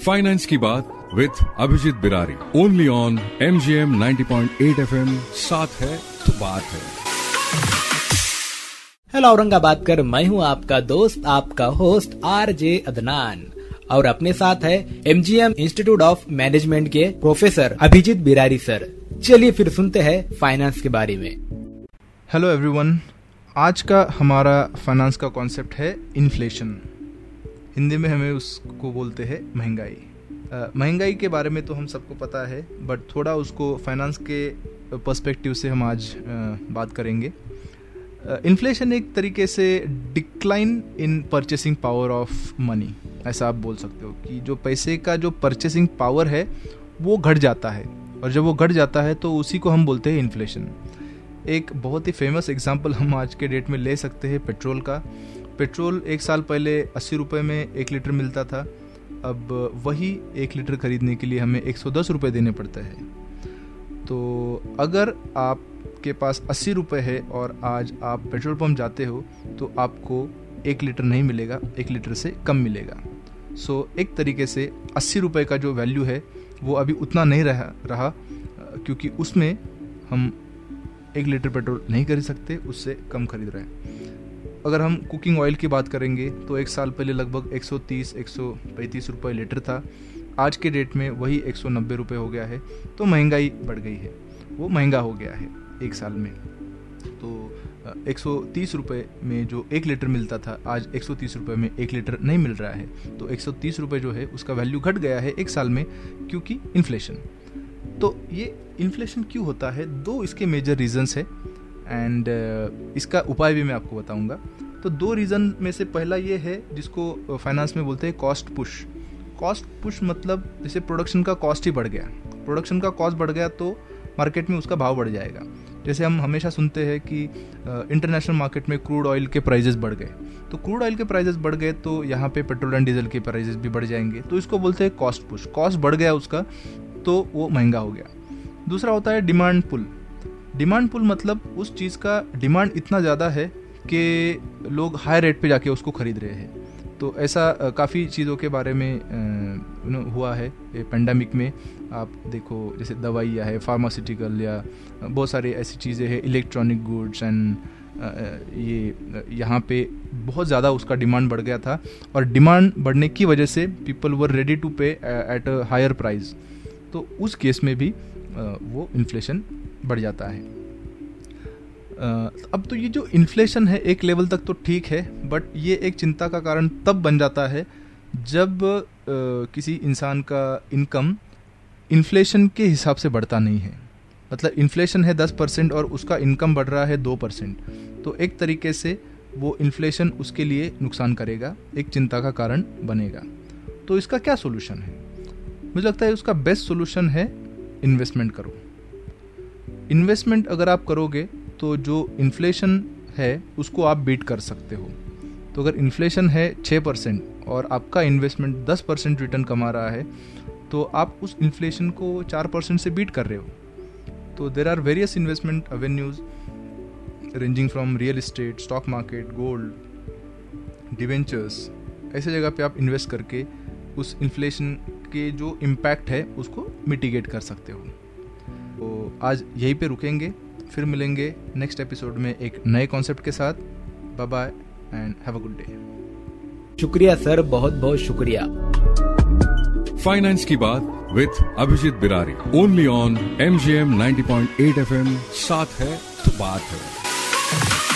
Finance की बात with Abhijit Birari only on M G M ninety point eight F M साथ है तो बात है। हेलो औरंगाबाद कर मैं हूँ आपका दोस्त आपका होस्ट आर जे अदनान। और अपने साथ है M G M institute of management के प्रोफेसर अभिजीत बिरारी सर चलिए फिर सुनते हैं फाइनेंस के बारे में। हेलो एवरीवन आज का हमारा फाइनेंस का कॉन्सेप्ट है इन्फ्लेशन हिंदी में हमें उसको बोलते हैं महँगाई। महँगाई के बारे में तो हम सबको पता है बट थोड़ा उसको फाइनेंस के पर्सपेक्टिव से हम आज बात करेंगे। इन्फ्लेशन एक तरीके से decline in purchasing power of money ऐसा आप बोल सकते हो कि जो पैसे का जो परचेसिंग पावर है, वो घट जाता है। और जब वो घट जाता है तो उसी को हम बोलते हैं इन्फ्लेशन एक बहुत ही फ़ेमस एग्ज़ाम्पल हम आज के डेट में ले सकते हैं पेट्रोल का। पेट्रोल एक साल पहले अस्सी रुपये में एक लीटर मिलता था अब वही एक लीटर खरीदने के लिए हमें एक सौ दस रुपये देने पड़ते हैं। तो अगर आपके पास अस्सी रुपये है और आज आप पेट्रोल पंप जाते हो तो आपको एक लीटर नहीं मिलेगा एक लीटर से कम मिलेगा। सो so, एक तरीके से अस्सी रुपये का जो वैल्यू है वो अभी उतना नहीं रहा रहा क्योंकि उसमें हम एक लीटर पेट्रोल नहीं खरीद सकते उससे कम खरीद रहे हैं। अगर हम कुकिंग ऑयल की बात करेंगे तो एक साल पहले लगभग 130 135 रुपए लीटर था। आज के डेट में वही एक सौ रुपये हो गया है तो महँगाई बढ़ गई है। वो महँगा हो गया है एक साल में। तो एक सौ तीस रुपये में जो एक लीटर मिलता था, आज एक सौ तीस रुपये में एक लीटर नहीं मिल रहा है। तो एक सौ तीस रुपये जो है, उसका वैल्यू घट गया है एक साल में, क्योंकि इन्फ्लेशन तो ये इन्फ्लेशन क्यों होता है? दो इसके मेजर रीजंस है। एंड uh, इसका उपाय भी मैं आपको बताऊँगा। तो दो रीज़न में से पहला ये है जिसको फाइनेंस में बोलते हैं कॉस्ट पुश कॉस्ट पुश मतलब जैसे प्रोडक्शन का कॉस्ट ही बढ़ गया। प्रोडक्शन का कॉस्ट बढ़ गया तो मार्केट में उसका भाव बढ़ जाएगा। जैसे हम हमेशा सुनते हैं कि इंटरनेशनल मार्केट में क्रूड ऑयल के प्राइजेस बढ़ गए। तो क्रूड ऑयल के प्राइजेस बढ़ गए तो यहाँ पे पेट्रोल एंड डीजल के प्राइजेस भी बढ़ जाएँगे। तो इसको बोलते हैं कॉस्ट पुश कॉस्ट बढ़ गया उसका तो वो महँगा हो गया। दूसरा होता है डिमांड पुल डिमांड पुल मतलब उस चीज़ का डिमांड इतना ज़्यादा है कि लोग हाई रेट पे जाके उसको खरीद रहे हैं। तो ऐसा काफ़ी चीज़ों के बारे में हुआ है पेंडेमिक में। आप देखो, जैसे दवाइयाँ है फार्मास्यूटिकल या बहुत सारी ऐसी चीज़ें हैं इलेक्ट्रॉनिक गुड्स एंड ये यहाँ पे बहुत ज़्यादा उसका डिमांड बढ़ गया था। और डिमांड बढ़ने की वजह से people were ready to pay at a higher price तो उस केस में भी वो इन्फ्लेशन बढ़ जाता है। अब तो ये जो इन्फ्लेशन है, एक लेवल तक तो ठीक है बट ये एक चिंता का कारण तब बन जाता है जब किसी इंसान का इनकम इन्फ्लेशन के हिसाब से बढ़ता नहीं है। मतलब इन्फ्लेशन है दस परसेंट और उसका इनकम बढ़ रहा है दो परसेंट। तो एक तरीके से वो इन्फ्लेशन उसके लिए नुकसान करेगा, एक चिंता का कारण बनेगा। तो इसका क्या सोल्यूशन है? मुझे लगता है उसका बेस्ट सोल्यूशन है इन्वेस्टमेंट करो। इन्वेस्टमेंट अगर आप करोगे तो जो इन्फ्लेशन है, उसको आप बीट कर सकते हो। तो अगर इन्फ्लेशन है छः परसेंट और आपका इन्वेस्टमेंट दस परसेंट रिटर्न कमा रहा है तो आप उस इन्फ्लेशन को चार परसेंट से बीट कर रहे हो। तो there are various investment avenues ranging from real estate stock market gold debentures ऐसे जगह पे आप इन्वेस्ट करके उस इन्फ्लेशन के जो इम्पैक्ट है उसको मिटिगेट कर सकते हो। तो आज यहीं पे रुकेंगे फिर मिलेंगे नेक्स्ट एपिसोड में एक नए कॉन्सेप्ट के साथ। Bye bye and have a good day शुक्रिया सर। बहुत बहुत शुक्रिया। फाइनेंस की बात with Abhijit Birari only on M G M ninety point eight F M साथ है तो बात है।